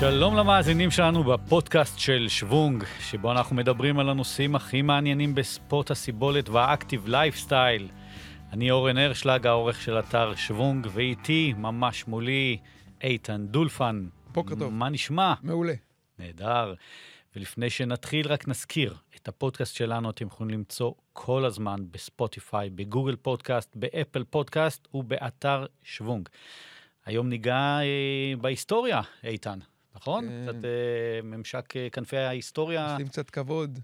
שלום למאזינים שלנו בפודקאסט של שוונג, שבו אנחנו מדברים על הנושאים הכי מעניינים בספורט הסיבולת וה active lifestyle. אני אורן הרשלג, העורך של אתר שוונג, ואיתי, ממש מולי, איתן דולפן. בוקר טוב. מה נשמע? מעולה. נהדר. ולפני שנתחיל, רק נזכיר, את הפודקאסט שלנו אתם יכולים למצוא כל הזמן בספוטיפיי, בגוגל פודקאסט, באפל פודקאסט ובאתר שוונג. היום ניגע אה, בהיסטוריה, איתן, נכון? כן. קצת אה, ממשק אה, כנפי ההיסטוריה. לי קצת כבוד.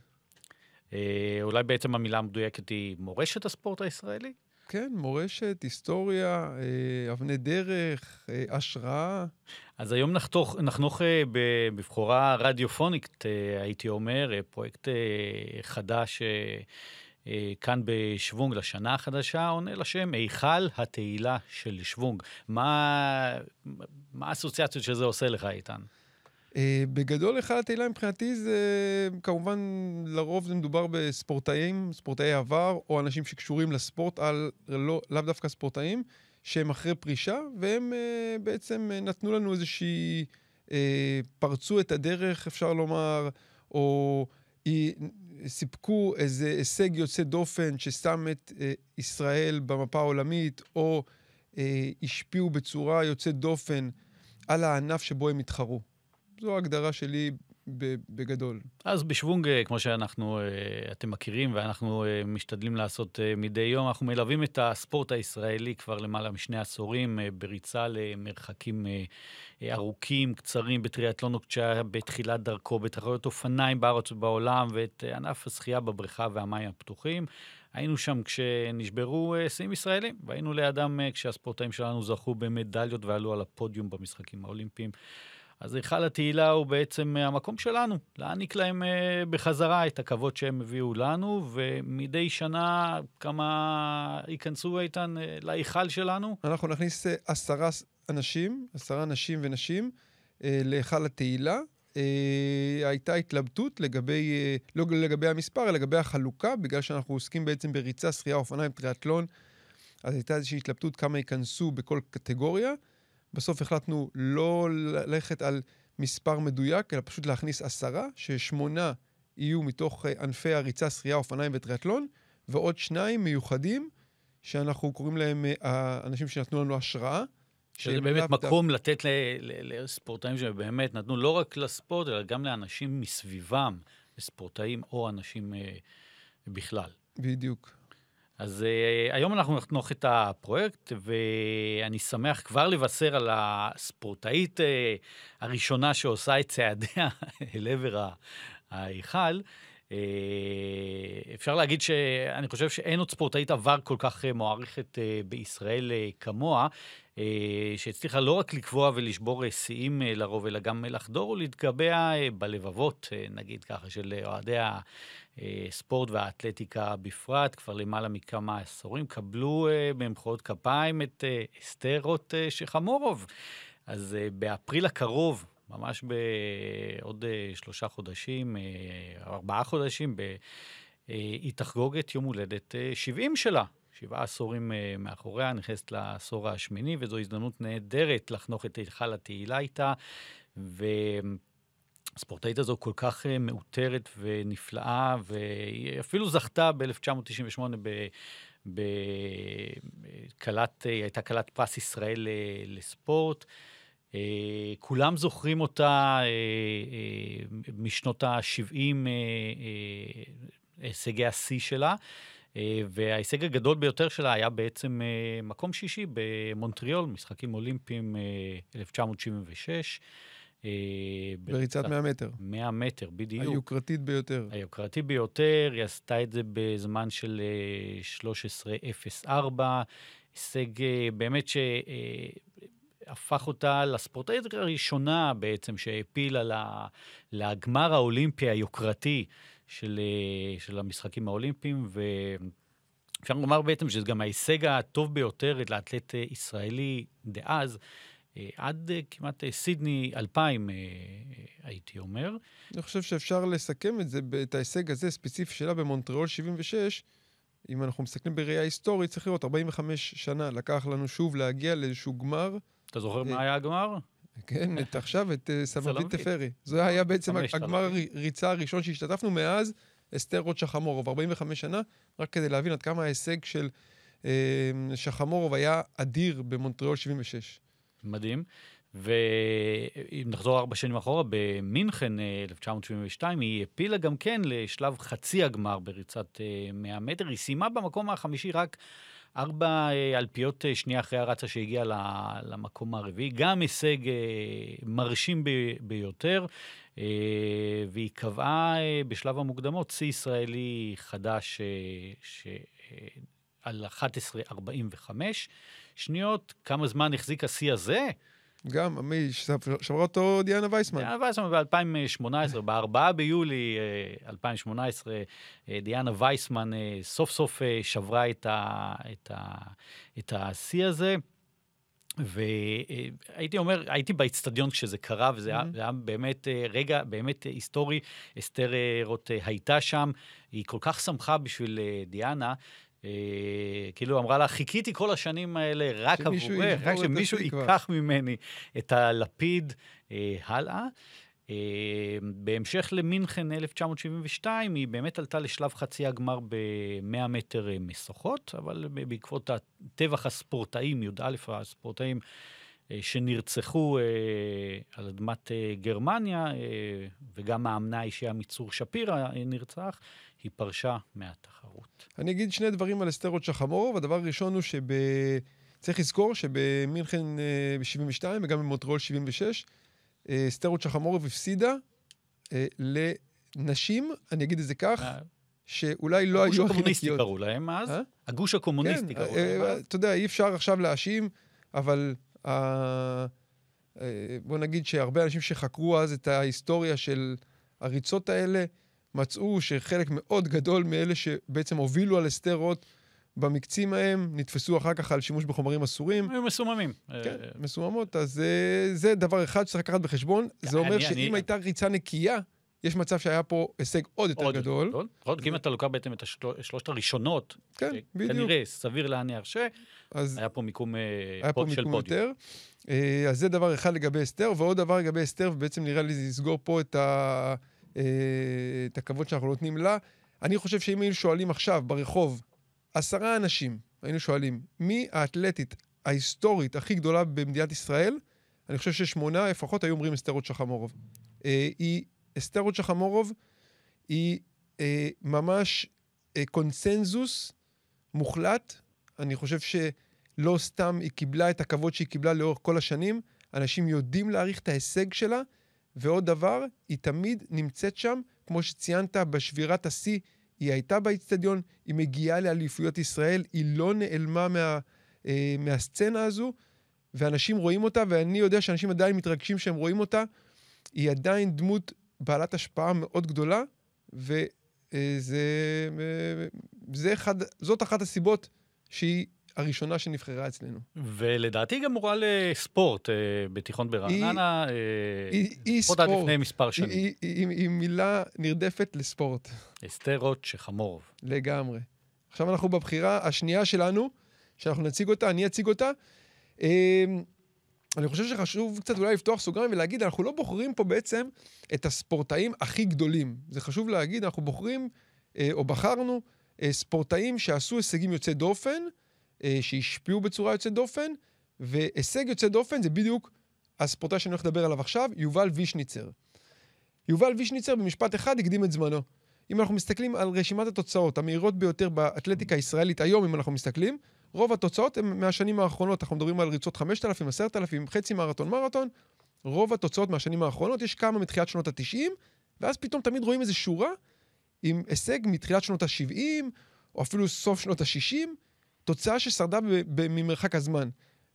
אה, אולי בעצם המילה המדויקת היא מורשת הספורט הישראלי? כן, מורשת, היסטוריה, אבני דרך, אה, השראה. אז היום נחתוך, נחנוך בבכורה רדיופונית, הייתי אומר, פרויקט חדש כאן בשוונג לשנה החדשה, עונה לשם היכל התהילה של שוונג. מה, מה האסוציאציות שזה עושה לך, איתן? אה, בגדול, היכל התהילה מבחינתי זה, כמובן, לרוב זה מדובר בספורטאים, ספורטאי עבר, או אנשים שקשורים לספורט, על, לא, לאו דווקא ספורטאים, שהם אחרי פרישה, והם אה, בעצם אה, נתנו לנו איזושהי, אה, פרצו את הדרך, אפשר לומר, או סיפקו איזה הישג יוצא דופן ששם את אה, ישראל במפה העולמית, או אה, השפיעו בצורה יוצאת דופן על הענף שבו הם התחרו. זו ההגדרה שלי בגדול. אז בשוונג, אה, כמו שאנחנו, אה, אתם מכירים, ואנחנו אה, משתדלים לעשות מדי יום, אנחנו מלווים את הספורט הישראלי כבר למעלה משני עשורים, בריצה למרחקים ארוכים, קצרים, בטריאטלונות שהיה בתחילת דרכו, בתחרויות אופניים בארץ ובעולם, ואת ענף השחייה בבריכה והמים הפתוחים. היינו שם כשנשברו שיאים ישראלים, והיינו לידם כשהספורטאים שלנו זכו במדליות ועלו על הפודיום במשחקים האולימפיים. אז היכל התהילה הוא בעצם אה, המקום שלנו, להעניק להם אה, בחזרה את הכבוד שהם הביאו לנו, ומדי שנה כמה ייכנסו, איתן, אה, להיכל שלנו. אנחנו נכניס עשרה אנשים, עשרה נשים ונשים, להיכל התהילה. הייתה התלבטות לגבי, לא לגבי המספר, אלא לגבי החלוקה, בגלל שאנחנו עוסקים בעצם בריצה, שחייה, אופניים, טריאטלון, אז הייתה איזושהי התלבטות כמה ייכנסו בכל קטגוריה. בסוף החלטנו לא ללכת על מספר מדויק, אלא פשוט להכניס עשרה, ששמונה יהיו מתוך אה, ענפי הריצה, שחייה, אופניים וטריאטלון, ועוד שניים מיוחדים, שאנחנו קוראים להם אה, האנשים שנתנו לנו השראה. שזה באמת מקום לתת לספורטאים שבאמת נתנו לא רק לספורט, אלא גם לאנשים מסביבם, לספורטאים או אנשים אה, בכלל. בדיוק. אז uh, היום אנחנו נחנוך את הפרויקט, ואני שמח כבר לבשר על הספורטאית uh, הראשונה שעושה את צעדיה אל עבר ההיכל. Uh, אפשר להגיד שאני חושב שאין עוד ספורטאית עבר כל כך מוערכת uh, בישראל uh, כמוה, שהצליחה לא רק לקבוע ולשבור uh, שיאים uh, לרוב, אלא גם לחדור ולהתקבע בלבבות, נגיד ככה, של אוהדי ה... אה, ספורט והאתלטיקה בפרט, כבר למעלה מכמה עשורים, קבלו אה, במחיאות כפיים את אה, אסתר רוט אה, שחמורוב. אז אה, באפריל הקרוב, ממש בעוד אה, שלושה חודשים, אה, ארבעה חודשים, אה, היא תחגוג את יום הולדת אה, 70 שלה. שבעה עשורים אה, מאחוריה, נכנסת לעשור השמיני, וזו הזדמנות נהדרת לחנוך את היכל התהילה איתה. ו... הספורטאית הזו כל כך אה, מעוטרת ונפלאה, והיא אפילו זכתה ב-1998 בכלת, היא הייתה כלת פרס ישראל אה, לספורט. אה, כולם זוכרים אותה אה, אה, משנות ה-70, הישגי השיא שלה. אה, וההישג הגדול ביותר שלה היה בעצם אה, מקום שישי במונטריאול, משחקים אולימפיים אה, 1976. אה, בריצת 100 מטר. 100 מטר, בדיוק. היוקרתית ביותר. היוקרתי ביותר, היא עשתה את זה בזמן של אה, 13.04, הישג באמת שהפך אותה לספורטאית הראשונה בעצם שהעפילה לגמר האולימפי היוקרתי של, אה, של המשחקים האולימפיים, ואפשר לומר בעצם שזה גם ההישג הטוב ביותר לאתלט אה, ישראלי דאז. אה, עד כמעט סידני 2000, אה, אה, הייתי אומר. אני חושב שאפשר לסכם את זה, את ההישג הזה, ספציפי שלה במונטריאול 76, אם אנחנו מסתכלים בראייה היסטורית, צריך לראות 45 שנה לקח לנו שוב להגיע לאיזשהו גמר. אתה זוכר מה היה הגמר? כן, את עכשיו את אה, סלומית סלומית. תפארי. זה היה בעצם הגמר. הריצה הראשון שהשתתפנו מאז אסתר רות שחמורוב, 45 שנה, רק כדי להבין עד כמה ההישג של אה, שחמורוב היה אדיר במונטריאול 76. מדהים. ואם נחזור ארבע שנים אחורה, במינכן אה, 1972, היא העפילה גם כן לשלב חצי הגמר בריצת אה, 100 מטר. היא סיימה במקום החמישי רק ארבע אה, אלפיות אה, שנייה אחרי הרצה שהגיעה למקום הרביעי. גם הישג אה, מרשים ביותר, והיא קבעה בשלב המוקדמות שיא ישראלי חדש ש... על 11.45 שניות. כמה זמן החזיק השיא הזה? גם, מי שברה אותו דיאנה וייסמן. דיאנה וייסמן ב-2018, ב-4 ביולי אה, 2018, אה, דיאנה וייסמן אה, סוף סוף אה, שברה את ה- את ה- את השיא הזה. והייתי אומר, הייתי באיצטדיון כשזה קרה, וזה היה, Mhm. זה היה באמת אה, רגע באמת אה, היסטורי. אסתר אה, רוט אה, הייתה שם, היא כל כך שמחה בשביל אה, דיאנה. אה, כאילו אמרה לה, חיכיתי כל השנים האלה רק עבורך, רק שמישהו השיא כבר." ייקח ממני את הלפיד אה, הלאה. אה, בהמשך למינכן 1972, היא באמת עלתה לשלב חצי הגמר ב-100 מטר משוכות, אבל בעקבות הטבח הספורטאים, י"א הספורטאים, שנרצחו אה, על אדמת אה, גרמניה, אה, וגם האמנה האישי עמיצור שפירא אה, נרצח, היא פרשה מהתחרות. אני אגיד שני דברים על אסתר רות שחמורוב. הדבר הראשון הוא שב... צריך לזכור שבמינכן אה, ב-72 וגם במונטריאול 76, אה, אסתר רות שחמורוב הפסידה אה, לנשים, אני אגיד את זה כך, שאולי לא הגוש היו הכי הקומוניסטי נקיות. קראו להם אז. הגוש הקומוניסטי כן, קראו להם אז. אתה יודע, אי אפשר עכשיו להאשים, אבל בוא נגיד שהרבה אנשים שחקרו אז את ההיסטוריה של הריצות האלה, מצאו שחלק מאוד גדול מאלה שבעצם הובילו על אסתר רוט במקצים ההם, נתפסו אחר כך על שימוש בחומרים אסורים. היו מסוממים. כן, אה, מסוממות, אז זה, זה דבר אחד שצריך לקחת בחשבון. זה אומר שאם הייתה ריצה נקייה, יש מצב שהיה פה הישג עוד יותר עוד גדול. נכון, כי אם אתה לוקח בעצם את השלו- שלושת הראשונות, כן, בדיוק. כנראה סביר להניח שהיה אז פה מיקום אה, היה פה מיקום. יותר. אה, אז זה דבר אחד לגבי אסתר, ועוד דבר לגבי אסתר, ובעצם נראה לי זה יסגור פה את, ה, אה, את הכבוד שאנחנו נותנים לה. אני חושב שאם היינו שואלים עכשיו ברחוב עשרה אנשים, היינו שואלים, מי האתלטית ההיסטורית הכי גדולה במדינת ישראל? אני חושב ששמונה לפחות היו אומרים אסתר רות שחמורוב. אה, היא, אסתר רות שחמורוב היא אה, ממש אה, קונסנזוס מוחלט. אני חושב שלא סתם היא קיבלה את הכבוד שהיא קיבלה לאורך כל השנים. אנשים יודעים להעריך את ההישג שלה, ועוד דבר, היא תמיד נמצאת שם, כמו שציינת, בשבירת השיא. היא הייתה באיצטדיון, היא מגיעה לאליפויות ישראל, היא לא נעלמה מה, אה, מהסצנה הזו, ואנשים רואים אותה, ואני יודע שאנשים עדיין מתרגשים שהם רואים אותה. היא עדיין דמות בעלת השפעה מאוד גדולה, וזה זה אחד, זאת אחת הסיבות שהיא הראשונה שנבחרה אצלנו. ולדעתי גם מורה לספורט אה, בתיכון ברעננה, אה, היא- היא לפחות עד ספורט. לפני מספר היא, שנים. היא, היא, היא מילה נרדפת לספורט, אסתר רוט שחמורוב. לגמרי. עכשיו אנחנו בבחירה השנייה שלנו, שאנחנו נציג אותה, אני אציג אותה. אמ, אני חושב שחשוב קצת אולי לפתוח סוגריים ולהגיד, אנחנו לא בוחרים פה בעצם את הספורטאים הכי גדולים. זה חשוב להגיד, אנחנו בוחרים, אה, או בחרנו, אה, ספורטאים שעשו הישגים יוצאי דופן, אה, שהשפיעו בצורה יוצאת דופן, והישג יוצא דופן זה בדיוק הספורטאי שאני הולך לדבר עליו עכשיו, יובל וישניצר. יובל וישניצר במשפט אחד הקדים את זמנו. אם אנחנו מסתכלים על רשימת התוצאות המהירות ביותר באתלטיקה הישראלית היום, אם אנחנו מסתכלים, רוב התוצאות הן מהשנים האחרונות. אנחנו מדברים על ריצות 5,000, 10,000, חצי מרתון, מרתון. רוב התוצאות מהשנים האחרונות, יש כמה מתחילת שנות ה-90, ואז פתאום תמיד רואים איזו שורה עם הישג מתחילת שנות ה-70, או אפילו סוף שנות ה-60, תוצאה ששרדה ממרחק הזמן.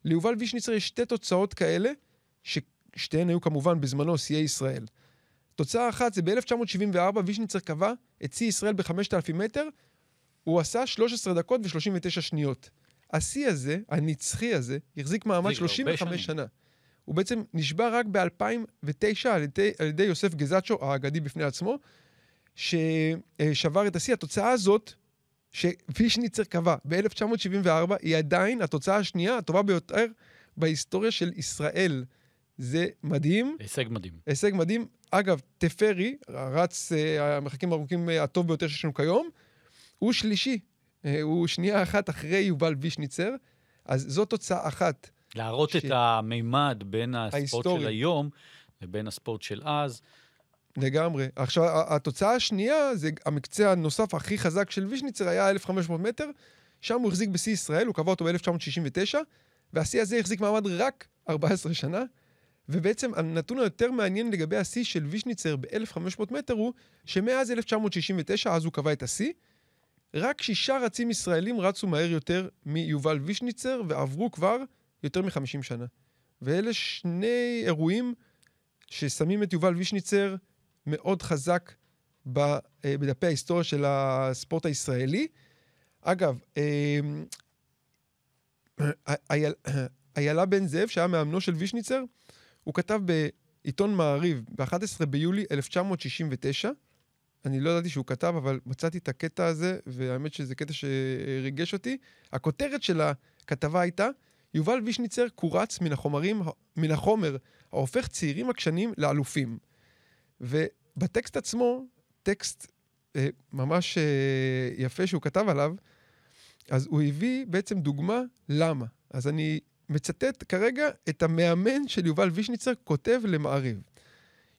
ליובל וישניצר יש שתי תוצאות כאלה, ששתיהן היו כמובן בזמנו שיאי ישראל. תוצאה אחת זה ב-1974, וישניצר קבע את שיא ישראל ב-5,000 מטר, הוא עשה 13 דקות ו-39 שניות. השיא הזה, הנצחי הזה, החזיק מעמד החזיק הרבה 35 שנים. שנה. הוא בעצם נשבע רק ב-2009 על, ידי- על ידי יוסף גזצ'ו, האגדי בפני עצמו, ששבר את השיא. התוצאה הזאת, שווישניצר קבע ב-1974, היא עדיין התוצאה השנייה הטובה ביותר בהיסטוריה של ישראל. זה מדהים. הישג מדהים. הישג מדהים. אגב, טפרי, רץ אה, המרחקים הארוכים אה, הטוב ביותר שיש לנו כיום, הוא שלישי. אה, הוא שנייה אחת אחרי יובל וישניצר, אז זו תוצאה אחת. להראות ש... את המימד בין הספורט ההיסטורי. של היום לבין הספורט של אז. לגמרי. עכשיו, התוצאה השנייה, זה המקצה הנוסף הכי חזק של וישניצר, היה 1,500 מטר. שם הוא החזיק בשיא ישראל, הוא קבע אותו ב-1969, והשיא הזה החזיק מעמד רק 14 שנה. ובעצם הנתון היותר מעניין לגבי השיא של וישניצר ב-1500 מטר הוא שמאז 1969, אז הוא קבע את השיא, רק שישה רצים ישראלים רצו מהר יותר מיובל וישניצר ועברו כבר יותר מ-50 שנה. ואלה שני אירועים ששמים את יובל וישניצר מאוד חזק אה, בדפי ההיסטוריה של הספורט הישראלי. אגב, אה, איילה בן זאב, שהיה מאמנו של וישניצר, הוא כתב בעיתון מעריב ב-11 ביולי 1969, אני לא ידעתי שהוא כתב, אבל מצאתי את הקטע הזה, והאמת שזה קטע שריגש אותי. הכותרת של הכתבה הייתה, יובל וישניצר קורץ מן החומרים, מן החומר ההופך צעירים עקשנים לאלופים. ובטקסט עצמו, טקסט אה, ממש אה, יפה שהוא כתב עליו, אז הוא הביא בעצם דוגמה למה. אז אני מצטט כרגע את המאמן של יובל וישניצר כותב למעריב.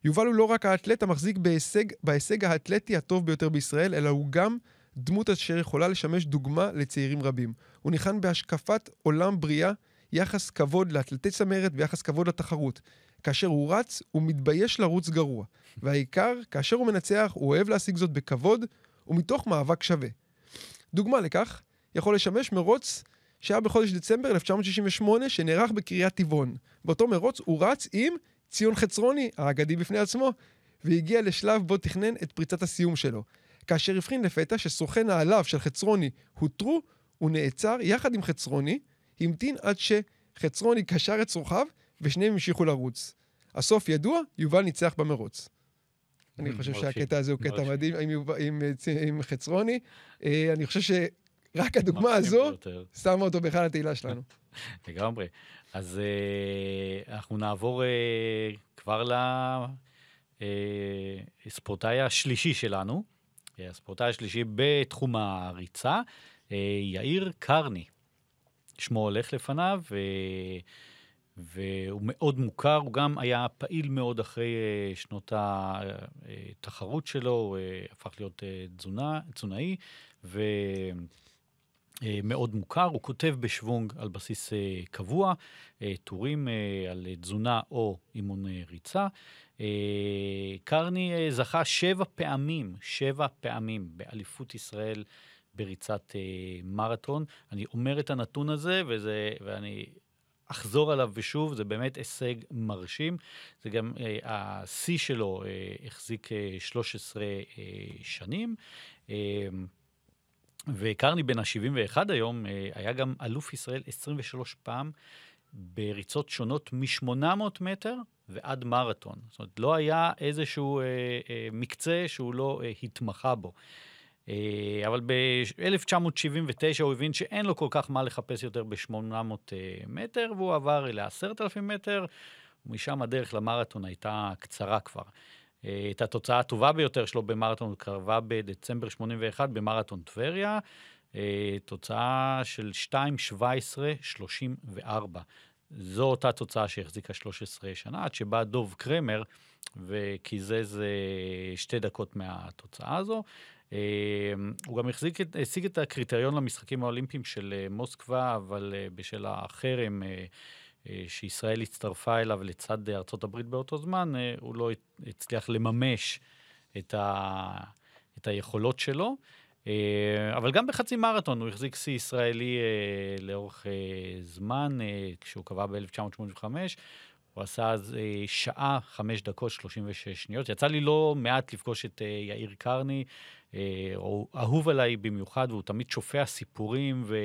יובל הוא לא רק האתלט המחזיק בהישג, בהישג האתלטי הטוב ביותר בישראל, אלא הוא גם דמות אשר יכולה לשמש דוגמה לצעירים רבים. הוא ניחן בהשקפת עולם בריאה, יחס כבוד לאתלטי צמרת ויחס כבוד לתחרות. כאשר הוא רץ, הוא מתבייש לרוץ גרוע. והעיקר, כאשר הוא מנצח, הוא אוהב להשיג זאת בכבוד ומתוך מאבק שווה. דוגמה לכך, יכול לשמש מרוץ שהיה בחודש דצמבר 1968, שנערך בקריית טבעון. באותו מרוץ הוא רץ עם ציון חצרוני, האגדי בפני עצמו, והגיע לשלב בו תכנן את פריצת הסיום שלו. כאשר הבחין לפתע שסוכן העליו של חצרוני הותרו, הוא נעצר יחד עם חצרוני, המתין עד שחצרוני קשר את צרכיו, ושניהם המשיכו לרוץ. הסוף ידוע, יובל ניצח במרוץ. אני חושב שהקטע הזה הוא קטע מדהים עם, עם חצרוני. אה, אני חושב שרק הדוגמה הזו שמה אותו באחד התהילה שלנו. לגמרי. אז uh, אנחנו נעבור כבר לספורטאי השלישי שלנו, הספורטאי השלישי בתחום הריצה, יאיר קרני. שמו הולך לפניו, והוא מאוד מוכר, הוא גם היה פעיל מאוד אחרי uh, שנות התחרות שלו, הוא uh, הפך להיות תזונה, תזונאי, ו... אה, מאוד מוכר, הוא כותב בשוונג על בסיס אה, קבוע, אה, טורים על תזונה או אימון ריצה. קרני זכה שבע פעמים, שבע פעמים באליפות ישראל בריצת מרתון. אני אומר את הנתון הזה, וזה, ואני אחזור עליו ושוב, זה באמת הישג מרשים. זה גם, השיא שלו החזיק 13 שנים. וקרני בן ה-71 היום אה, היה גם אלוף ישראל 23 פעם בריצות שונות מ-800 מטר ועד מרתון. זאת אומרת, לא היה איזשהו אה, אה, מקצה שהוא לא אה, התמחה בו. אה, אבל ב-1979 הוא הבין שאין לו כל כך מה לחפש יותר ב-800 אה, מטר, והוא עבר ל-10,000 מטר, ומשם הדרך למרתון הייתה קצרה כבר. את התוצאה הטובה ביותר שלו במרתון קרבה בדצמבר 81 במרתון טבריה, אה, תוצאה של 2.17.34. זו אותה תוצאה שהחזיקה 13 שנה, עד שבא דוב קרמר וקיזז אה, שתי דקות מהתוצאה הזו. אה, הוא גם החזיק, השיג את הקריטריון למשחקים האולימפיים של מוסקבה, אבל בשל החרם אה, שישראל הצטרפה אליו לצד הברית באותו זמן, אה, הוא לא הצליח לממש את, ה, את היכולות שלו. אה, אבל גם בחצי מרתון הוא החזיק שיא ישראלי לאורך זמן, כשהוא קבע ב-1985. הוא עשה אז שעה, חמש דקות, 36 שניות. יצא לי לא מעט לפגוש את יאיר קרני, אהוב עליי במיוחד, והוא תמיד שופע סיפורים ו...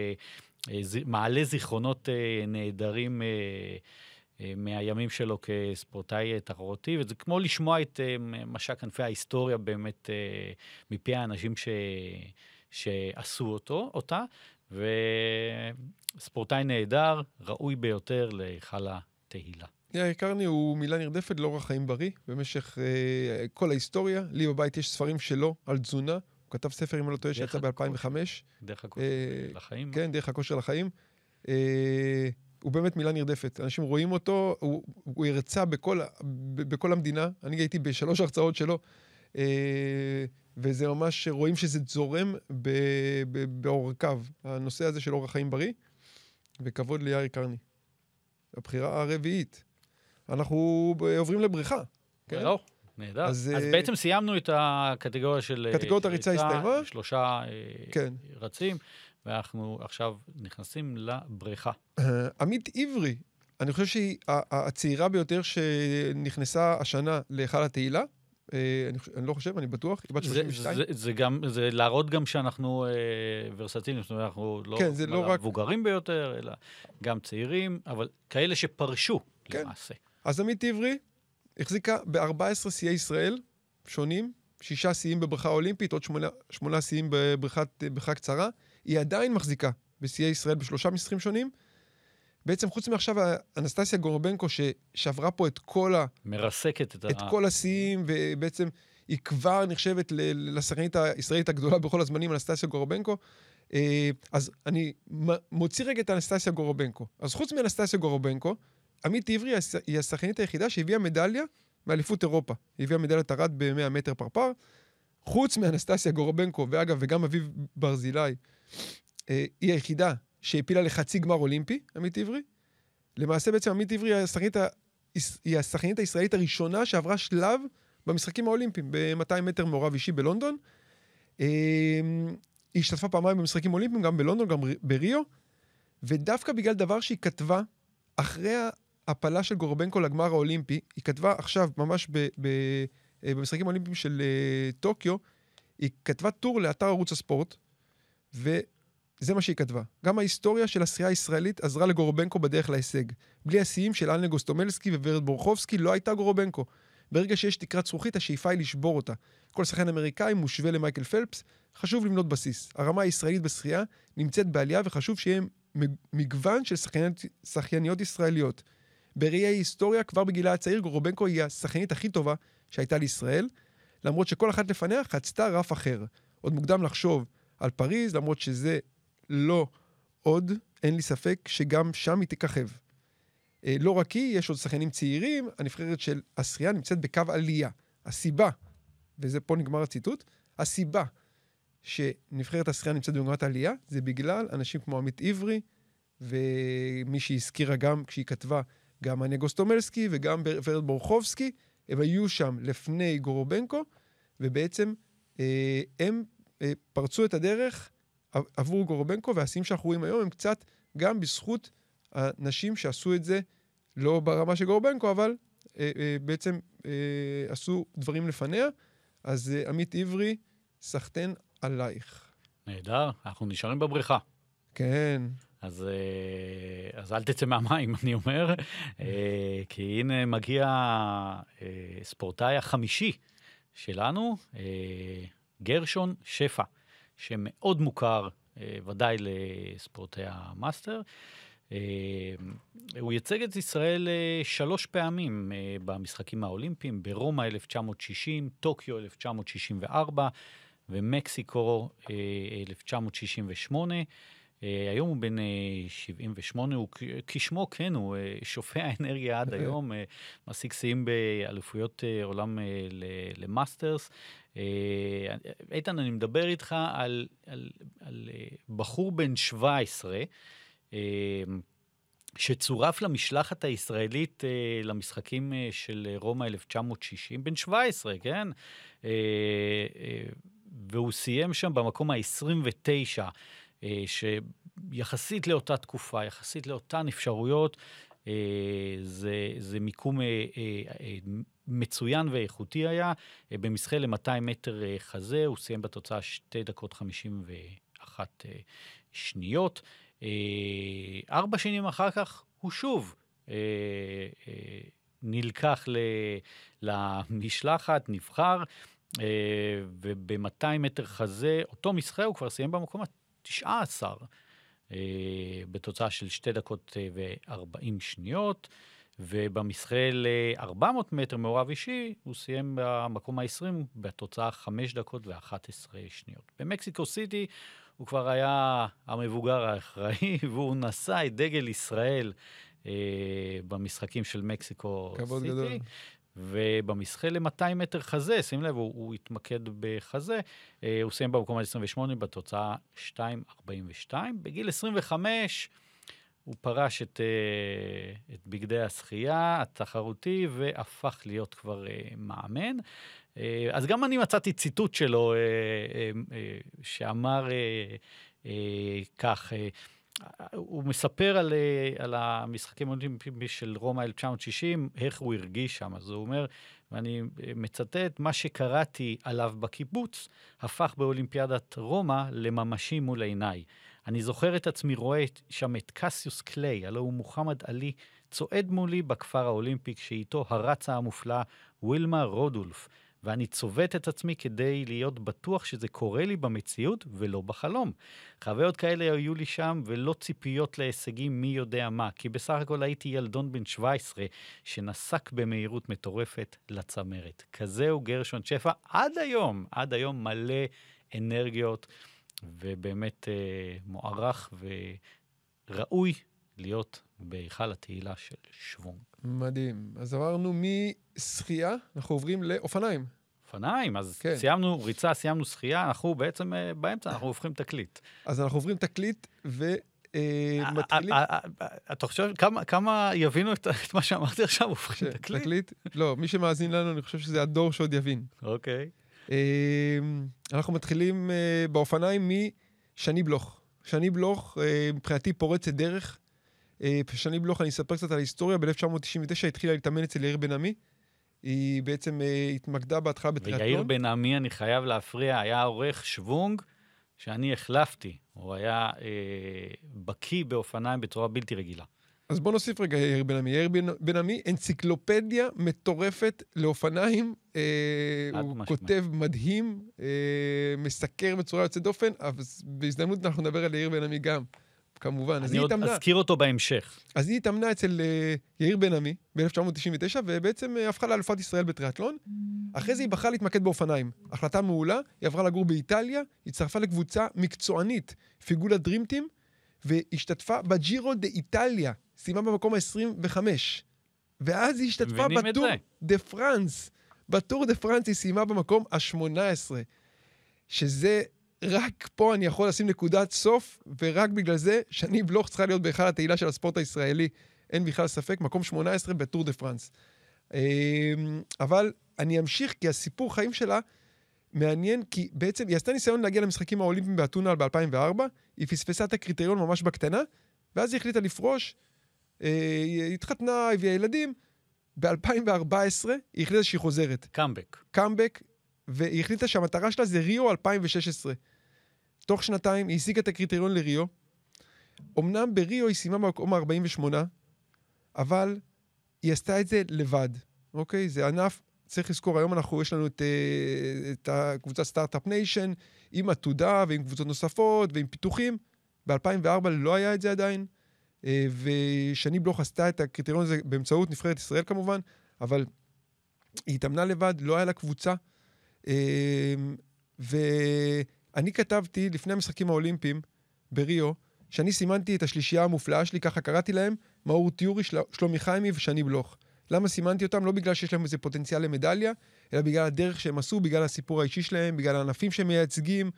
אה, זיכרונות אה, נהדרים אה, מהימים שלו כספורטאי תחרותי, וזה כמו לשמוע את משק כנפי ההיסטוריה באמת מפי האנשים ש... שעשו אותו, אותה, וספורטאי נהדר, ראוי ביותר להיכל התהילה. קרני הוא מילה נרדפת לאורח חיים בריא במשך אה, כל ההיסטוריה. לי בבית יש ספרים שלו על תזונה. הוא כתב ספר, אם אני לא טועה, שיצא ב-2005. דרך הכושר אה, לחיים. כן, דרך הכושר לחיים. אה, הוא באמת מילה נרדפת. אנשים רואים אותו, הוא, הוא הרצה בכל, בכל המדינה. אני הייתי בשלוש הרצאות שלו, אה, וזה ממש, רואים שזה זורם בעורקיו, הנושא הזה של אורח חיים בריא, וכבוד ליאיר קרני. הבחירה הרביעית. אנחנו עוברים לבריכה. כן? לא, נהדר. אז, אז אה, בעצם סיימנו את הקטגוריה של... אה, קטגוריית הריצה הסתיימה. שלושה אה, כן. רצים, ואנחנו עכשיו נכנסים לבריכה. עמית עברי, אני חושב שהיא הצעירה ביותר שנכנסה השנה להיכל התהילה. אני, חושב- אני לא חושב, אני בטוח, היא בת זה, 32. זה, זה גם, זה להראות גם שאנחנו אה, ורסטיליים, זאת אומרת, אנחנו לא, כן, זה לא רק- המבוגרים ביותר, אלא גם צעירים, אבל כאלה שפרשו, כן. למעשה. אז עמית עברי החזיקה ב-14 שיאי ישראל שונים, שישה שיאים בבריכה אולימפית, עוד שמונה, שמונה שיאים בבריכת בריכה קצרה. היא עדיין מחזיקה בשיאי ישראל בשלושה משחקים שונים. בעצם חוץ מעכשיו אנסטסיה גורבנקו, ששברה פה את כל, ה, מרסקת את, את ה... כל השיאים, ובעצם היא כבר נחשבת לשחקנית הישראלית הגדולה בכל הזמנים, אנסטסיה גורבנקו. אה, אז אני מוציא רגע את אנסטסיה גורבנקו. אז חוץ מאנסטסיה גורבנקו, עמית עברי היא הש- היא השחקנית היחידה שהביאה מדליה מאליפות אירופה. היא הביאה מדליית ארד ב-100 מטר פרפר. חוץ מאנסטסיה גורבנקו, ואגב, וגם אביב ברזילי, אה, היא היחידה שהעפילה לחצי גמר אולימפי, עמית עברי. למעשה בעצם עמית עברי היא השחקנית הישראלית הראשונה שעברה שלב במשחקים האולימפיים, ב-200 מטר מעורב אישי בלונדון. אה, היא השתתפה פעמיים במשחקים אולימפיים, גם בלונדון, גם בריו, ודווקא בגלל דבר שהיא כתבה אחרי ההפלה של גורבנקו לגמר האולימפי, היא כתבה עכשיו, ממש ב, ב, אה, במשחקים האולימפיים של אה, טוקיו, היא כתבה טור לאתר ערוץ הספורט, וזה מה שהיא כתבה. גם ההיסטוריה של השחייה הישראלית עזרה לגורבנקו בדרך להישג. בלי השיאים של אלנה גוסטומלסקי וורד בורחובסקי לא הייתה גורבנקו. ברגע שיש תקרת זכוכית, השאיפה היא לשבור אותה. כל שחקן אמריקאי מושווה למייקל פלפס, חשוב לבנות בסיס. הרמה הישראלית בשחייה נמצאת בעלייה וחשוב שיהיה מג- מגוון של שחייניות ישראליות. בראי ההיסטוריה, כבר בגילה הצעיר, גורבנקו היא השחיינית הכי טובה שהייתה לישראל, למרות שכל אחת לפניה חצתה רף אחר. עוד מוקדם לחשוב על פריז, למרות שזה לא עוד, אין לי ספק שגם שם היא תככב. אה, לא רק היא, יש עוד שחיינים צעירים, הנבחרת של השחייה נמצאת בקו עלייה. הסיבה, וזה פה נגמר הציטוט, הסיבה שנבחרת השחייה נמצאת במגמת עלייה, זה בגלל אנשים כמו עמית עברי, ומי שהזכירה גם כשהיא כתבה, גם אניה גוסטומלסקי וגם ורד בורחובסקי, הם היו שם לפני גורובנקו, ובעצם אה, הם אה, פרצו את הדרך עב- עבור גורובנקו, והשיאים שאנחנו רואים היום הם קצת גם בזכות הנשים שעשו את זה, לא ברמה של גורבנקו, אבל אה, אה, בעצם אה, עשו דברים לפניה. אז אה, עמית עברי, סחטיין עלייך. נהדר, אנחנו נשארים בבריכה. כן. אז, אה, אז אל תצא מהמים, אני אומר, אה, כי הנה מגיע אה, ספורטאי החמישי שלנו, גרשון שפע, שמאוד מוכר ודאי לספורטאי המאסטרס. הוא ייצג את ישראל שלוש פעמים במשחקים האולימפיים, ברומא 1960, טוקיו 1964 ומקסיקו אה, 1968. אה, היום הוא בן אה, 78, הוא כ- כשמו כן, הוא אה, שופע אנרגיה עד היום, אה, משיג שיאים באליפויות אה, עולם אה, למאסטרס. אה, איתן, אני מדבר איתך על, על, על אה, בחור בן 17, אה, שצורף למשלחת הישראלית אה, למשחקים אה, של רומא 1960, בן 17, כן? אה, אה, והוא סיים שם במקום ה-29, אה, שיחסית לאותה תקופה, יחסית לאותן אפשרויות, אה, זה, זה מיקום אה, אה, אה, מצוין ואיכותי היה. אה, במשחה ל-200 מטר אה, חזה, הוא סיים בתוצאה 2 דקות 51 אה, שניות. אה, ארבע שנים אחר כך הוא שוב אה, אה, נלקח למשלחת, נבחר, אה, וב-200 מטר חזה, אותו משחה הוא כבר סיים במקום ה-19, אה, בתוצאה של 2 דקות ו-40 שניות. ובמשחה ל-400 מטר מעורב אישי, הוא סיים במקום ה-20 בתוצאה 5 דקות ו-11 שניות. במקסיקו סיטי הוא כבר היה המבוגר האחראי, והוא נשא את דגל ישראל אה, במשחקים של מקסיקו כבוד סיטי. גדול. ובמשחה ל-200 מטר חזה, שים לב, הוא, הוא התמקד בחזה, אה, הוא סיים במקום ה-28 בתוצאה 2.42. בגיל 25 הוא פרש את, אה, את בגדי השחייה התחרותי והפך להיות כבר אה, מאמן. אז גם אני מצאתי ציטוט שלו שאמר כך, הוא מספר על, אה, על המשחקים האולימפיים של רומא 1960, איך הוא הרגיש שם. אז הוא אומר, ואני אה, מצטט, מה שקראתי עליו בקיבוץ הפך באולימפיאדת רומא לממשי מול עיניי. אני זוכר את עצמי רואה שם את קסיוס קליי, הלוא הוא מוחמד עלי, צועד מולי בכפר האולימפי, כשאיתו הרצה המופלא ווילמה רודולף, ואני צובט את עצמי כדי להיות בטוח שזה קורה לי במציאות ולא בחלום. חוויות כאלה היו לי שם, ולא ציפיות להישגים מי יודע מה, כי בסך הכל הייתי ילדון בן 17 שנסק במהירות מטורפת לצמרת. כזהו גרשון שפע עד היום, עד היום מלא אנרגיות, ובאמת אה, מוערך וראוי להיות בהיכל התהילה של שוונג. מדהים. אז עברנו משחייה, אנחנו עוברים לאופניים. אופניים, אז כן. כן. סיימנו ריצה, סיימנו שחייה, אנחנו בעצם אה, באמצע, אנחנו הופכים תקליט. אז אנחנו עוברים תקליט ומתחילים... אה, אה, אתה חושב כמה- כמה יבינו את את מה שאמרתי עכשיו, הופכים תקליט? תקליט? לא, מי שמאזין לנו, אני חושב שזה הדור שעוד יבין. אוקיי. אה, אנחנו מתחילים באופניים משני בלוך. שני בלוך, מבחינתי פורצת דרך. אה, שני בלוך, אני אספר קצת על ההיסטוריה, ב-1999 התחילה להתאמן אצל יאיר בן עמי. היא בעצם אה, התמקדה בהתחלה ויאיר בטריאטלון. בן עמי, אני חייב להפריע, היה עורך שוונג שאני החלפתי. הוא היה אה, בקיא באופניים בצורה בלתי רגילה. אז בוא נוסיף רגע יאיר בן עמי. יאיר בן, עמי, אנציקלופדיה מטורפת לאופניים. אה, הוא משמעית. כותב מדהים, אה, מסקר בצורה יוצאת דופן, אבל בהזדמנות אנחנו נדבר על יאיר בן עמי גם, כמובן. אני עוד התאמנה, אזכיר אותו בהמשך. אז היא התאמנה אצל אה, יאיר בן עמי ב-1999, ובעצם אה, הפכה לאלופת ישראל בטריאטלון. אחרי זה היא בחרה להתמקד באופניים. החלטה מעולה, היא עברה לגור באיטליה, הצטרפה לקבוצה מקצוענית, פיגורלה דרים טים, והשתתפה בג'ירו דה איטליה, סיימה במקום ה-25. ואז היא השתתפה בטור. דה פרנס. בטור דה פרנס היא סיימה במקום ה-18. שזה, רק פה אני יכול לשים נקודת סוף, ורק בגלל זה שני בלוך צריכה להיות בהיכל התהילה של הספורט הישראלי. אין בכלל ספק, מקום 18 בטור דה פרנס. אמ, אבל אני אמשיך, כי הסיפור חיים שלה מעניין, כי בעצם היא עשתה ניסיון להגיע למשחקים האולימפיים באתונה ב-2004, היא פספסה את הקריטריון ממש בקטנה, ואז היא החליטה לפרוש, אה, היא התחתנה, הביאה ילדים. ב-2014 היא החליטה שהיא חוזרת. קאמבק. קאמבק, והיא החליטה שהמטרה שלה זה ריו 2016. תוך שנתיים היא השיגה את הקריטריון לריו. אמנם בריו היא סיימה במקום ה-48, אבל היא עשתה את זה לבד, אוקיי? זה ענף, צריך לזכור, היום אנחנו, יש לנו את, אה, את הקבוצת סטארט-אפ ניישן, עם עתודה ועם קבוצות נוספות ועם פיתוחים. ב-2004 לא היה את זה עדיין, אה, ושני בלוך עשתה את הקריטריון הזה באמצעות נבחרת ישראל כמובן, אבל היא התאמנה לבד, לא היה לה קבוצה. אה, ואני כתבתי לפני המשחקים האולימפיים בריו, שאני סימנתי את השלישייה המופלאה שלי, ככה קראתי להם, מאור טיורי, של... שלומי חיימי ושני בלוך. למה סימנתי אותם? לא בגלל שיש להם איזה פוטנציאל למדליה, אלא בגלל הדרך שהם עשו, בגלל הסיפור האישי שלהם, בגלל הענפים שהם מייצגים,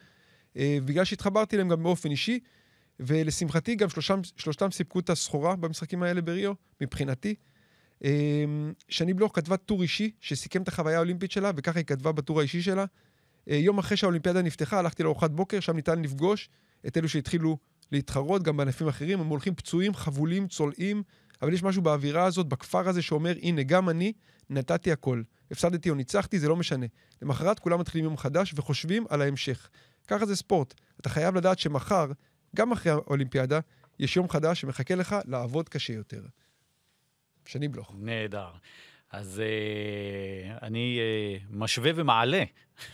אה, בגלל שהתחברתי אליהם גם באופן אישי, ולשמחתי גם שלושתם, שלושתם סיפקו את הסחורה במשחקים האלה בריו, מבחינתי. אה, שני בלוך כתבה טור אישי שסיכם את החוויה האולימפית שלה, וככה היא כתבה בטור האישי שלה. אה, יום אחרי שהאולימפיאדה נפתחה, הלכתי לארוחת בוקר, שם ניתן לפגוש את אלו שהתחילו להתחרות, גם בענפים אחרים, הם הולכים פצועים, חבולים, צולעים, אבל יש משהו באווירה הזאת, בכפר הזה, שאומר, הנה, גם אני נתתי הכל. הפסדתי או ניצחתי, זה לא משנה. למחרת כולם מתחילים יום חדש וחושבים על ההמשך. ככה זה ספורט. אתה חייב לדעת שמחר, גם אחרי האולימפיאדה, יש יום חדש שמחכה לך לעבוד קשה יותר. שני בלוך. נהדר. אז אה, אני אה, משווה ומעלה,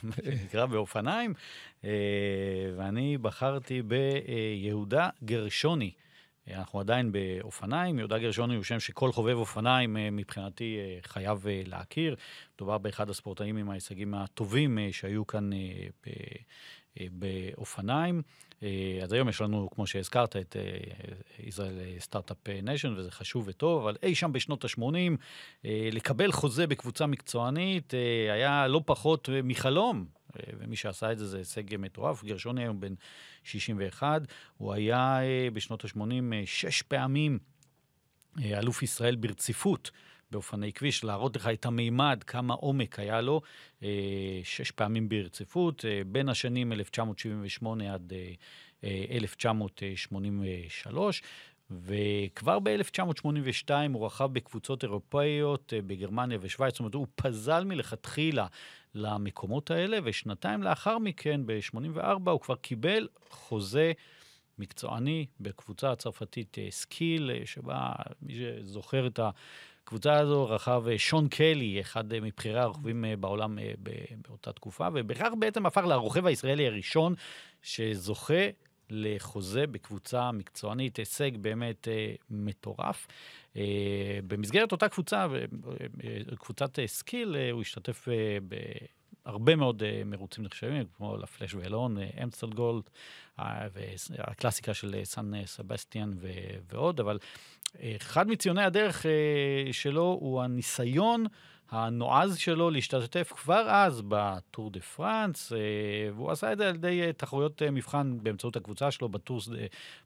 מה שנקרא, באופניים, אה, ואני בחרתי ביהודה גרשוני, אנחנו עדיין באופניים, יהודה גרשוני הוא שם שכל חובב אופניים מבחינתי חייב להכיר. מדובר באחד הספורטאים עם ההישגים הטובים שהיו כאן באופניים. אז היום יש לנו, כמו שהזכרת, את ישראל סטארט-אפ ניישן, וזה חשוב וטוב, אבל אי שם בשנות ה-80, לקבל חוזה בקבוצה מקצוענית היה לא פחות מחלום. ומי שעשה את זה זה הישג מטורף. גרשוני היום בן 61, הוא היה בשנות ה-80 שש פעמים אלוף ישראל ברציפות. באופני כביש, להראות לך את המימד, כמה עומק היה לו, שש פעמים ברציפות, בין השנים 1978 עד 1983. וכבר ב-1982 הוא רכב בקבוצות אירופאיות בגרמניה ושווייץ, זאת אומרת, הוא פזל מלכתחילה למקומות האלה, ושנתיים לאחר מכן, ב-84, הוא כבר קיבל חוזה מקצועני בקבוצה הצרפתית סקיל, שבה, מי שזוכר את הקבוצה הזו, רכב שון קלי, אחד מבכירי הרוכבים בעולם באותה תקופה, ובכך בעצם הפך לרוכב הישראלי הראשון שזוכה לחוזה בקבוצה מקצוענית, הישג באמת אה, מטורף. אה, במסגרת אותה קבוצה, אה, קבוצת אה, סקיל, אה, הוא השתתף אה, בהרבה מאוד אה, מרוצים נחשבים, כמו לפלאש ואלון, אה, אמסטל גולד, אה, והקלאסיקה של אה, סן אה, סבסטיאן ועוד, אבל אה, אחד מציוני הדרך אה, שלו הוא הניסיון הנועז שלו להשתתף כבר אז בטור דה פרנס, והוא עשה את זה על ידי תחרויות מבחן באמצעות הקבוצה שלו בטור,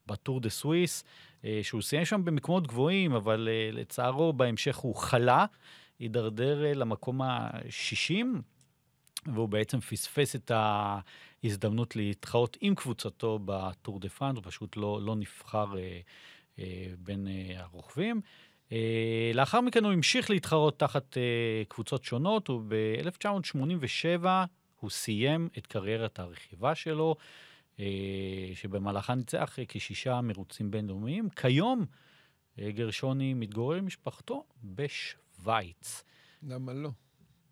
בטור דה סוויס, שהוא סיים שם במקומות גבוהים, אבל לצערו בהמשך הוא חלה, הידרדר למקום ה-60, והוא בעצם פספס את ההזדמנות להתחרות עם קבוצתו בטור דה פרנס, הוא פשוט לא, לא נבחר בין הרוכבים. Uh, לאחר מכן הוא המשיך להתחרות תחת uh, קבוצות שונות, וב-1987 הוא סיים את קריירת הרכיבה שלו, uh, שבמהלכה ניצח uh, כשישה מרוצים בינלאומיים. כיום uh, גרשוני מתגורר עם משפחתו בשוויץ. למה לא?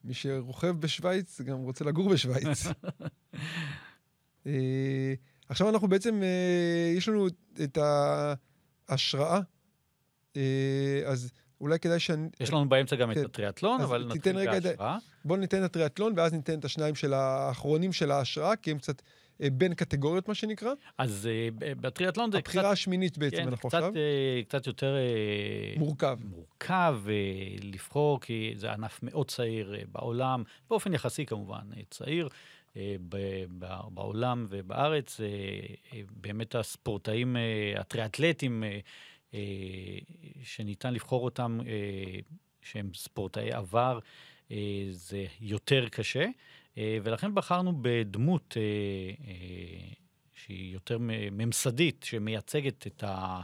מי שרוכב בשוויץ גם רוצה לגור בשוויץ. uh, עכשיו אנחנו בעצם, uh, יש לנו את ההשראה אז אולי כדאי שאני... יש לנו באמצע גם כן. את הטריאטלון, אבל נתחיל בהשראה. בואו ניתן את הטריאטלון, ואז ניתן את השניים של האחרונים של ההשראה, כי הם קצת בין קטגוריות, מה שנקרא. אז בטריאטלון זה קצת... הבחירה השמינית בעצם, כן, אנחנו קצת, עכשיו. קצת יותר... מורכב. מורכב לבחור, כי זה ענף מאוד צעיר בעולם, באופן יחסי כמובן, צעיר. בעולם ובארץ, באמת הספורטאים, הטריאטלטים, אה, שניתן לבחור אותם, אה, שהם ספורטאי עבר, אה, זה יותר קשה, ולכן בחרנו בדמות שהיא יותר ממסדית, שמייצגת את, ה,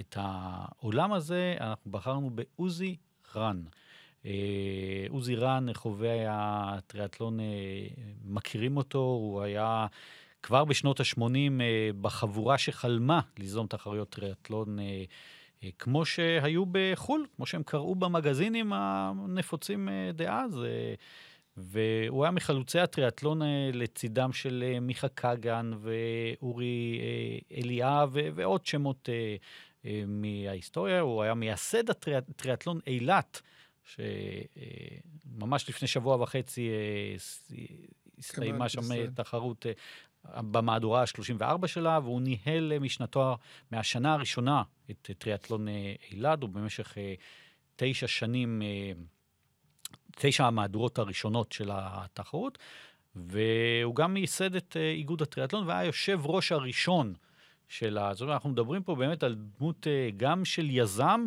את העולם הזה, אנחנו בחרנו בעוזי רן. עוזי רן, חובבי הטריאטלון מכירים אותו, הוא היה כבר בשנות ה-80 אה, בחבורה שחלמה ליזום תחרויות טריאטלון אה, אה, כמו שהיו בחו"ל, כמו שהם קראו במגזינים הנפוצים דאז. והוא היה מחלוצי הטריאטלון לצידם של מיכה קגן ואורי אליאב ועוד שמות מההיסטוריה. הוא היה מייסד הטריאטלון אילת, שממש לפני שבוע וחצי הסתיימה שם תחרות במהדורה ה-34 שלה, והוא ניהל אה, משנתו, מהשנה הראשונה, את טריאטלון אה, אילת, ובמשך אה, תשע שנים, תשע המהדורות הראשונות של התחרות, והוא גם ייסד את איגוד הטריאטלון, והיה יושב ראש הראשון של ה... זאת אומרת, אנחנו מדברים פה באמת על דמות גם של יזם,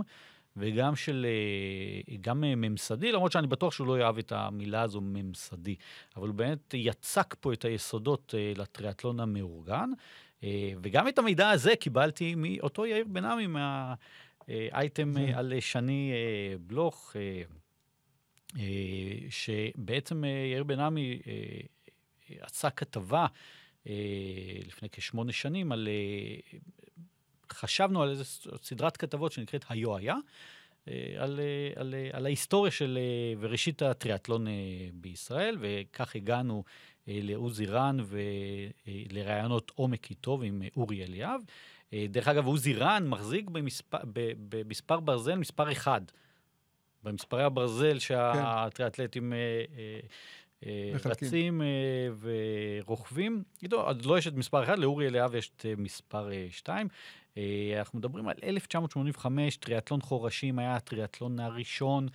וגם של, אה, גם אה, ממסדי, למרות שאני בטוח שהוא לא יאהב את המילה הזו ממסדי, אבל הוא באמת יצק פה את היסודות אה, לטריאטלון המאורגן, וגם את המידע הזה קיבלתי מאותו יאיר בן עמי, מהאייטם על שני בלוך, שבעצם יאיר בן עמי עשה כתבה לפני כשמונה שנים על חשבנו על איזו סדרת כתבות שנקראת היו היה, אה, על, אה, על, על ההיסטוריה של אה, וראשית הטריאטלון בישראל, וכך הגענו לעוזי רן ולראיונות עומק איתו עם אורי אליאב. דרך אגב, עוזי רן מחזיק במספר, במספר ברזל מספר אחד. במספרי הברזל שהטריאטלטים כן. רצים ורוכבים. עוד לא יש את מספר אחד, לאורי אליאב יש את מספר שתיים. אנחנו מדברים על 1985, טריאטלון חורשים היה הטריאטלון הראשון,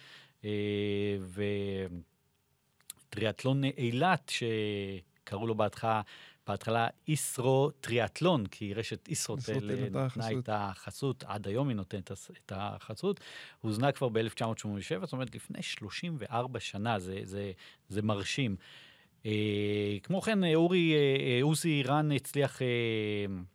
וטריאטלון אילת, שקראו לו בהתחלה בהתחלה איסרו טריאטלון, כי רשת איסרוטל נתנה את החסות, עד היום היא נותנת את החסות, הוזנק כבר ב-1987, זאת אומרת לפני 34 שנה, זה, זה, זה מרשים. אה, כמו כן, אורי, אה, עוזי רן הצליח אה,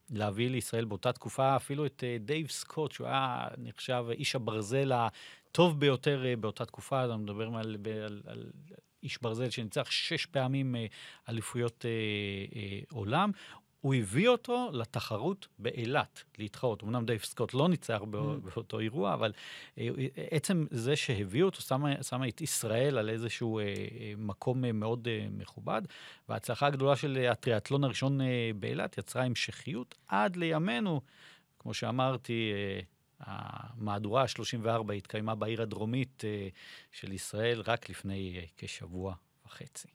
להביא לישראל באותה תקופה אפילו את אה, דייב סקוט, שהוא היה נחשב איש הברזל הטוב ביותר אה, באותה תקופה, אנחנו מדברים על, על, על איש ברזל שניצח שש פעמים אה, אליפויות אה, אה, עולם. הוא הביא אותו לתחרות באילת, להתחרות. אמנם דייב סקוט לא ניצח mm. באותו אירוע, אבל עצם זה שהביא אותו, שמה, שמה את ישראל על איזשהו מקום מאוד מכובד, וההצלחה הגדולה של הטריאטלון הראשון באילת יצרה המשכיות עד לימינו. כמו שאמרתי, המהדורה ה-34 התקיימה בעיר הדרומית אה, של ישראל רק לפני אה, כשבוע וחצי.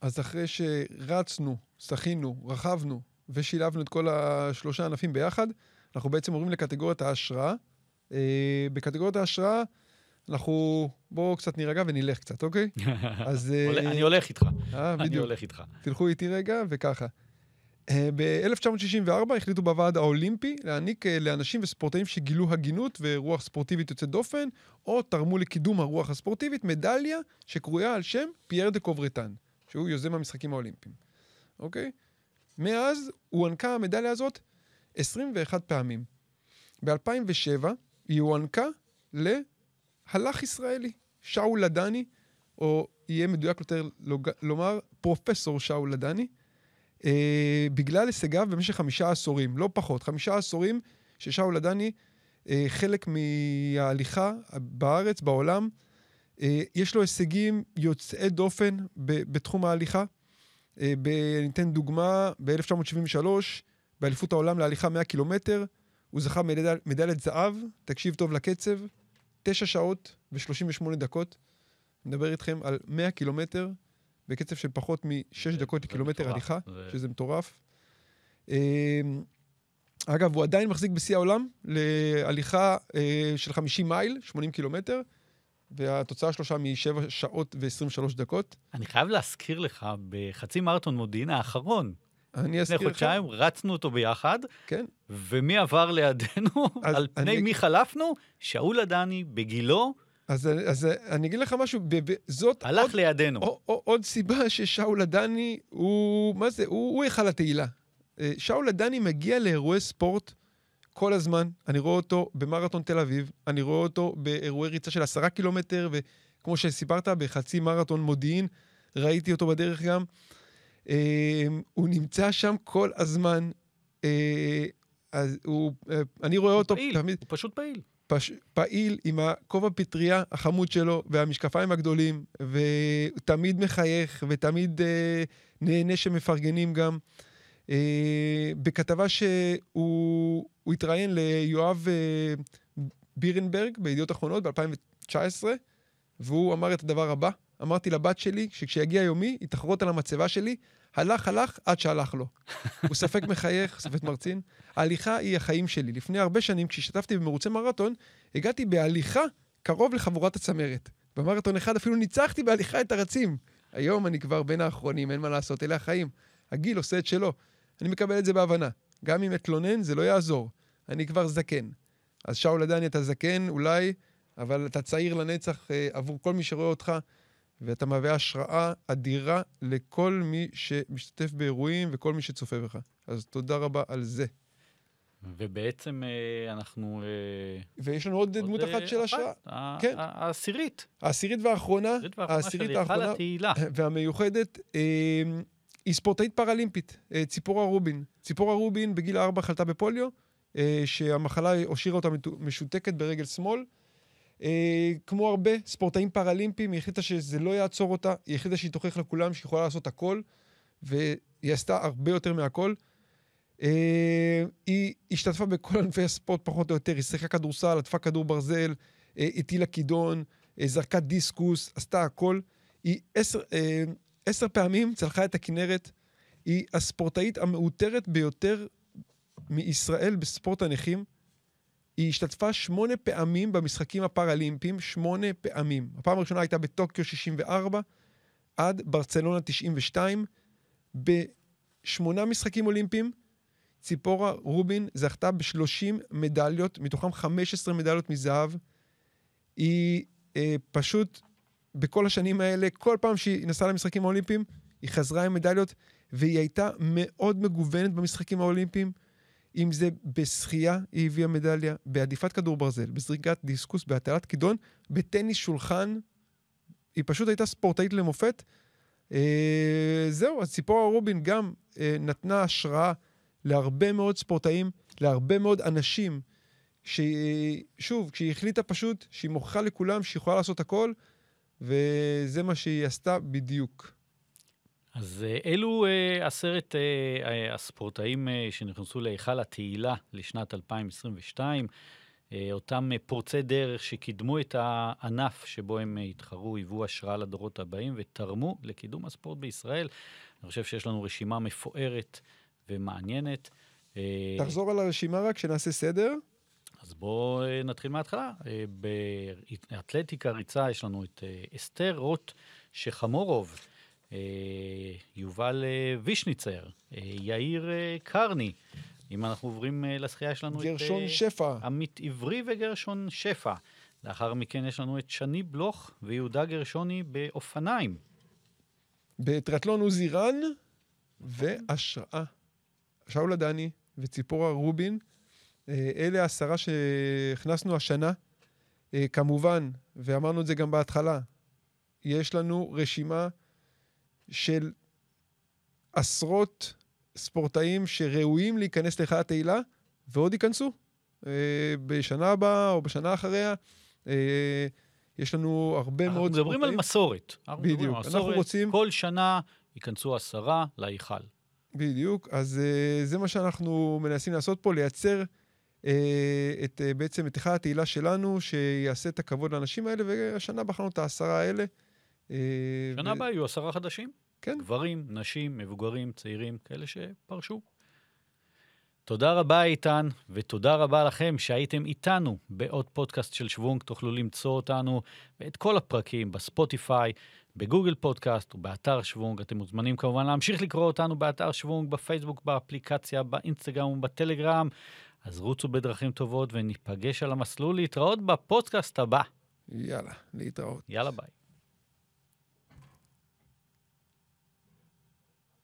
אז אחרי שרצנו, שחינו, רכבנו ושילבנו את כל השלושה ענפים ביחד, אנחנו בעצם עוברים לקטגוריית ההשראה. אה, בקטגוריית ההשראה, אנחנו... בואו קצת נירגע ונלך קצת, אוקיי? אז... אני הולך איתך. אה, בדיוק. אני הולך איתך. תלכו איתי רגע, וככה. אה, ב-1964 החליטו בוועד האולימפי להעניק אה, לאנשים וספורטאים שגילו הגינות ורוח ספורטיבית יוצאת דופן, או תרמו לקידום הרוח הספורטיבית, מדליה שקרויה על שם פייר דה קוברטן, שהוא יוזם המשחקים האולימפיים. אוקיי? מאז הוענקה המדליה הזאת 21 פעמים. ב-2007 היא הוענקה להלך ישראלי, שאול לדני, או יהיה מדויק יותר לומר פרופסור שאול לדני. אה, בגלל הישגיו במשך חמישה עשורים, לא פחות, חמישה עשורים ששאול עדני, אה, חלק מההליכה בארץ, בעולם, אה, יש לו הישגים יוצאי דופן ב- בתחום ההליכה. אה, ב- אני אתן דוגמה, ב-1973, באליפות העולם להליכה 100 קילומטר, הוא זכה מדל, מדליית זהב, תקשיב טוב לקצב, 9 שעות ו-38 דקות. נדבר איתכם על 100 קילומטר בקצב של פחות משש דקות לקילומטר הליכה, זה... שזה מטורף. אמ, אגב, הוא עדיין מחזיק בשיא העולם להליכה אה, של 50 מייל, 80 קילומטר, והתוצאה שלושה מ-7 שעות ו-23 דקות. אני חייב להזכיר לך, בחצי מרתון מודיעין האחרון, אני אזכיר לך. לפני חודשיים רצנו אותו ביחד, כן. ומי עבר לידינו, על פני אני... מי חלפנו? שאול עדני, בגילו, אז, אז אני אגיד לך משהו, זאת... הלך עוד, לידינו. עוד, עוד סיבה ששאול עדני הוא, מה זה, הוא, הוא היכל התהילה. אה, שאול עדני מגיע לאירועי ספורט כל הזמן. אני רואה אותו במרתון תל אביב, אני רואה אותו באירועי ריצה של עשרה קילומטר, וכמו שסיפרת, בחצי מרתון מודיעין, ראיתי אותו בדרך גם. אה, הוא נמצא שם כל הזמן. אה, אז הוא, אני רואה הוא אותו פעיל, תמיד... הוא פשוט פעיל. פש... פעיל עם הכובע פטריה החמוד שלו והמשקפיים הגדולים, ותמיד מחייך ותמיד אה, נהנה שמפרגנים גם. אה, בכתבה שהוא התראיין ליואב אה, בירנברג בידיעות אחרונות ב-2019, והוא אמר את הדבר הבא, אמרתי לבת שלי שכשיגיע יומי, היא תחרוט על המצבה שלי, הלך, הלך, עד שהלך לו. הוא ספק מחייך, ספק מרצין. ההליכה היא החיים שלי. לפני הרבה שנים, כשהשתתפתי במרוצי מרתון, הגעתי בהליכה קרוב לחבורת הצמרת. במרתון אחד אפילו ניצחתי בהליכה את הרצים. היום אני כבר בין האחרונים, אין מה לעשות, אלה החיים. הגיל עושה את שלו. אני מקבל את זה בהבנה. גם אם אתלונן, זה לא יעזור. אני כבר זקן. אז שאול עדני, אתה זקן, אולי, אבל אתה צעיר לנצח אה, עבור כל מי שרואה אותך. ואתה מהווה השראה אדירה לכל מי שמשתתף באירועים וכל מי שצופה בך. אז תודה רבה על זה. ובעצם אה, אנחנו... אה, ויש לנו עוד, עוד דמות אחת של השראה. כן. העשירית. העשירית והאחרונה. העשירית והאחרונה. התהילה. והמיוחדת. היא ספורטאית פראלימפית, ציפורה רובין. ציפורה רובין בגיל 4 חלתה בפוליו, שהמחלה הושאירה אותה משותקת ברגל שמאל. אה, כמו הרבה ספורטאים פראלימפיים, היא החליטה שזה לא יעצור אותה, היא החליטה שהיא תוכיח לכולם שהיא יכולה לעשות הכל, והיא עשתה הרבה יותר מהכל. אה, היא השתתפה בכל ענפי הספורט פחות או יותר, היא שיחקה כדורסל, עטפה כדור ברזל, אה, הטילה כידון, אה, זרקה דיסקוס, עשתה הכל. היא עשר, אה, עשר פעמים צלחה את הכנרת. היא הספורטאית המעוטרת ביותר מישראל בספורט הנכים. היא השתתפה שמונה פעמים במשחקים הפראלימפיים, שמונה פעמים. הפעם הראשונה הייתה בטוקיו 64 עד ברצלונה 92. בשמונה משחקים אולימפיים, ציפורה רובין זכתה ב-30 מדליות, מתוכם 15 מדליות מזהב. היא אה, פשוט, בכל השנים האלה, כל פעם שהיא נסעה למשחקים האולימפיים, היא חזרה עם מדליות, והיא הייתה מאוד מגוונת במשחקים האולימפיים. אם זה בשחייה, היא הביאה מדליה, בעדיפת כדור ברזל, בזריקת דיסקוס, בהטלת כידון, בטניס שולחן. היא פשוט הייתה ספורטאית למופת. אה, זהו, אז ציפורה רובין גם אה, נתנה השראה להרבה מאוד ספורטאים, להרבה מאוד אנשים, ששוב, כשהיא החליטה פשוט שהיא מוכיחה לכולם שהיא יכולה לעשות הכל, וזה מה שהיא עשתה בדיוק. אז אה, אלו אה, עשרת אה, הספורטאים שנכנסו להיכל התהילה לשנת 2022. אותם פורצי דרך שקידמו את הענף שבו הם התחרו, היוו השראה לדורות הבאים ותרמו לקידום הספורט בישראל. אני חושב שיש לנו רשימה מפוארת ומעניינת. תחזור על הרשימה רק, שנעשה סדר. אז בואו נתחיל מההתחלה. באתלטיקה ריצה יש לנו את אסתר רוט שחמורוב. אה, יובל אה, וישניצר, אה, יאיר קרני. אם אנחנו עוברים לשחייה, יש לנו גרשון את... גרשון שפע. עמית עברי וגרשון שפע. לאחר מכן יש לנו את שני בלוך ויהודה גרשוני באופניים. בטרטלון עוזי רן והשראה. שאול עדני וציפורה רובין. אלה העשרה שהכנסנו השנה. כמובן, ואמרנו את זה גם בהתחלה, יש לנו רשימה של עשרות ספורטאים שראויים להיכנס להיכל התהילה, ועוד ייכנסו. אה, בשנה הבאה או בשנה אחריה. אה, יש לנו הרבה מאוד ספורטאים. אנחנו מדברים על מסורת. בדיוק. אנחנו רוצים... כל שנה ייכנסו עשרה להיכל. בדיוק. אז uh, זה מה שאנחנו מנסים לעשות פה, לייצר uh, את, uh, בעצם את היכל התהילה שלנו, שיעשה את הכבוד לאנשים האלה, והשנה בחרנו את העשרה האלה. אה, שנה הבאה יהיו עשרה חדשים. כן. גברים, נשים, מבוגרים, צעירים, כאלה שפרשו. תודה רבה, איתן, ותודה רבה לכם שהייתם איתנו בעוד פודקאסט של שוונג. תוכלו למצוא אותנו ואת כל הפרקים בספוטיפיי, בגוגל פודקאסט ובאתר שוונג. אתם מוזמנים כמובן להמשיך לקרוא אותנו באתר שוונג, בפייסבוק, באפליקציה, באינסטגרם ובטלגרם. אז רוצו בדרכים טובות וניפגש על המסלול להתראות בפודקאסט הבא. יאללה, להתראות. יאללה, ביי.